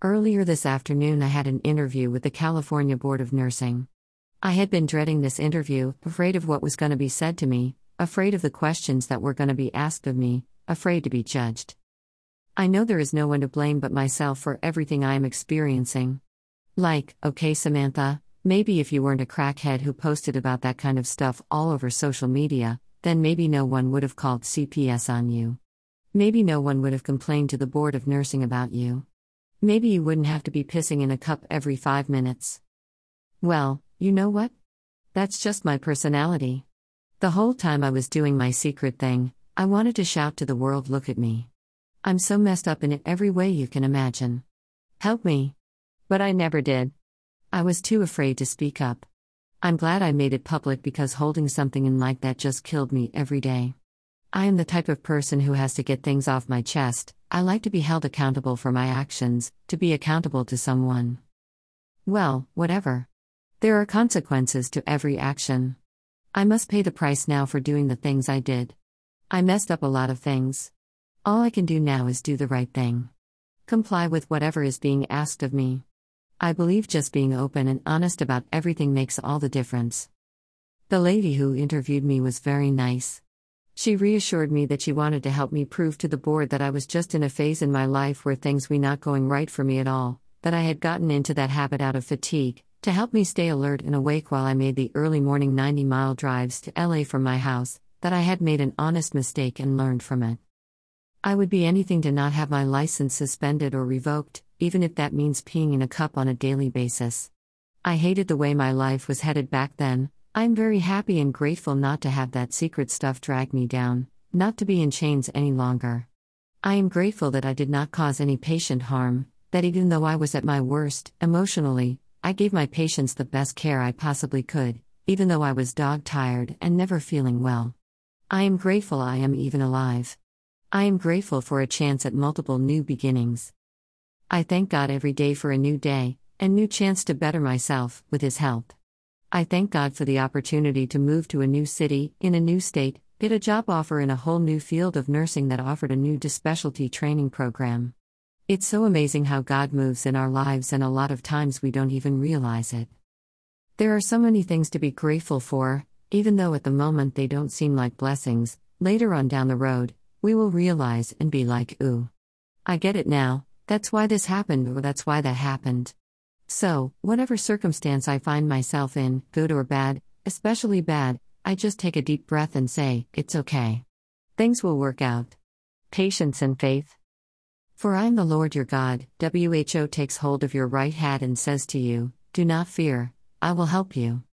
Earlier this afternoon, I had an interview with the California Board of Nursing. I had been dreading this interview, afraid of what was going to be said to me, afraid of the questions that were going to be asked of me, afraid to be judged. I know there is no one to blame but myself for everything I am experiencing. Like, okay, Samantha, maybe if you weren't a crackhead who posted about that kind of stuff all over social media, then maybe no one would have called CPS on you. Maybe no one would have complained to the Board of Nursing about you. Maybe you wouldn't have to be pissing in a cup every five minutes. Well, you know what? That's just my personality. The whole time I was doing my secret thing, I wanted to shout to the world look at me. I'm so messed up in every way you can imagine. Help me. But I never did. I was too afraid to speak up. I'm glad I made it public because holding something in like that just killed me every day. I am the type of person who has to get things off my chest. I like to be held accountable for my actions, to be accountable to someone. Well, whatever. There are consequences to every action. I must pay the price now for doing the things I did. I messed up a lot of things. All I can do now is do the right thing. Comply with whatever is being asked of me. I believe just being open and honest about everything makes all the difference. The lady who interviewed me was very nice. She reassured me that she wanted to help me prove to the board that I was just in a phase in my life where things were not going right for me at all, that I had gotten into that habit out of fatigue, to help me stay alert and awake while I made the early morning 90 mile drives to LA from my house, that I had made an honest mistake and learned from it. I would be anything to not have my license suspended or revoked, even if that means peeing in a cup on a daily basis. I hated the way my life was headed back then. I'm very happy and grateful not to have that secret stuff drag me down, not to be in chains any longer. I am grateful that I did not cause any patient harm, that even though I was at my worst, emotionally, I gave my patients the best care I possibly could, even though I was dog tired and never feeling well. I am grateful I am even alive. I am grateful for a chance at multiple new beginnings. I thank God every day for a new day, and new chance to better myself, with His help. I thank God for the opportunity to move to a new city, in a new state, get a job offer in a whole new field of nursing that offered a new specialty training program. It's so amazing how God moves in our lives, and a lot of times we don't even realize it. There are so many things to be grateful for, even though at the moment they don't seem like blessings, later on down the road, we will realize and be like, ooh. I get it now, that's why this happened or that's why that happened. So, whatever circumstance I find myself in, good or bad, especially bad, I just take a deep breath and say, it's okay. Things will work out. Patience and faith. For I am the Lord your God, WHO takes hold of your right hand and says to you, Do not fear, I will help you.